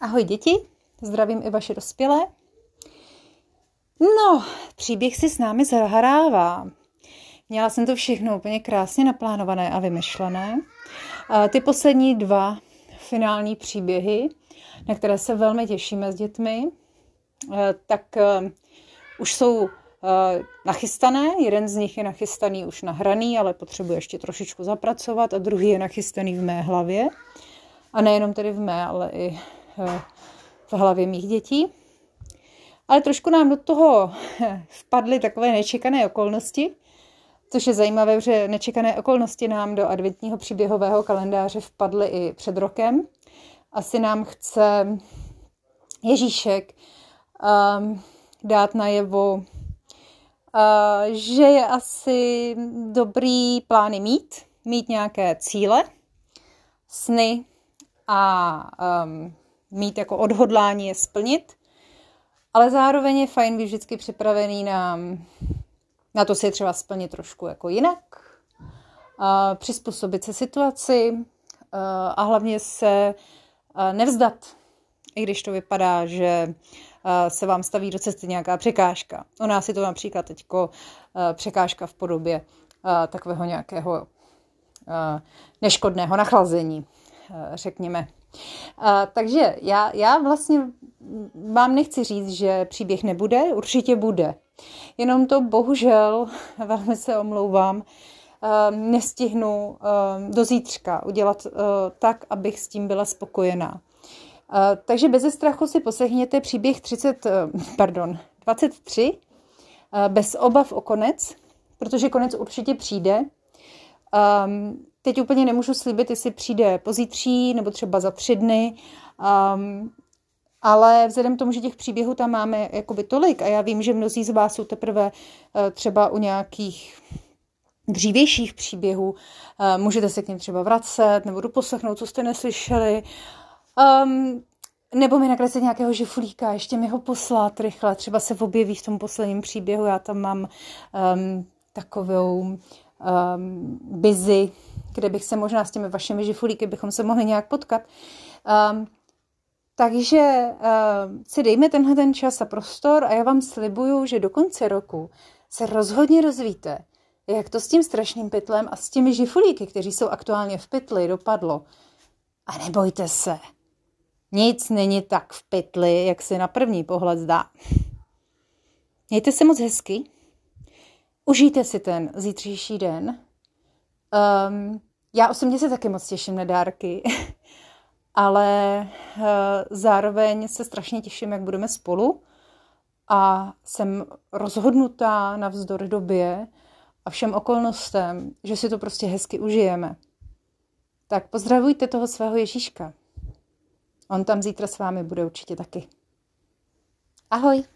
Ahoj děti, zdravím i vaše dospělé. No, příběh si s námi zahrává. Měla jsem to všechno úplně krásně naplánované a vymyšlené. Ty poslední dva finální příběhy, na které se velmi těšíme s dětmi, eh, tak eh, už jsou eh, nachystané. Jeden z nich je nachystaný už nahraný, ale potřebuje ještě trošičku zapracovat a druhý je nachystaný v mé hlavě. A nejenom tedy v mé, ale i v hlavě mých dětí. Ale trošku nám do toho vpadly takové nečekané okolnosti, což je zajímavé, že nečekané okolnosti nám do adventního příběhového kalendáře vpadly i před rokem. Asi nám chce Ježíšek um, dát najevo, uh, že je asi dobrý plány mít, mít nějaké cíle, sny a um, mít jako odhodlání je splnit, ale zároveň je fajn být vždycky připravený na, na to si je třeba splnit trošku jako jinak, a přizpůsobit se situaci a hlavně se nevzdat, i když to vypadá, že se vám staví do cesty nějaká překážka. U nás je to například teď překážka v podobě takového nějakého neškodného nachlazení, řekněme. A, takže já, já vlastně vám nechci říct, že příběh nebude, určitě bude. Jenom to bohužel, velmi se omlouvám, nestihnu do zítřka udělat tak, abych s tím byla spokojená. Takže bez strachu si poslechněte příběh 30, pardon, 23, bez obav o konec, protože konec určitě přijde. Teď úplně nemůžu slíbit, jestli přijde pozítří nebo třeba za tři dny, um, ale vzhledem k tomu, že těch příběhů tam máme jakoby tolik a já vím, že mnozí z vás jsou teprve uh, třeba u nějakých dřívějších příběhů, uh, můžete se k něm třeba vracet nebo doposlechnout, co jste neslyšeli, um, nebo mi nakreslit nějakého žifulíka, ještě mi ho poslat rychle, třeba se objeví v tom posledním příběhu, já tam mám um, takovou um, busy kde bych se možná s těmi vašimi žifulíky bychom se mohli nějak potkat. Um, takže uh, si dejme tenhle ten čas a prostor a já vám slibuju, že do konce roku se rozhodně rozvíte, jak to s tím strašným pytlem a s těmi žifulíky, kteří jsou aktuálně v pytli, dopadlo. A nebojte se, nic není tak v pytli, jak se na první pohled zdá. Mějte se moc hezky, užijte si ten zítřejší den. Um, já osobně se taky moc těším na dárky, ale uh, zároveň se strašně těším, jak budeme spolu a jsem rozhodnutá navzdory době a všem okolnostem, že si to prostě hezky užijeme. Tak pozdravujte toho svého Ježíška. On tam zítra s vámi bude určitě taky. Ahoj!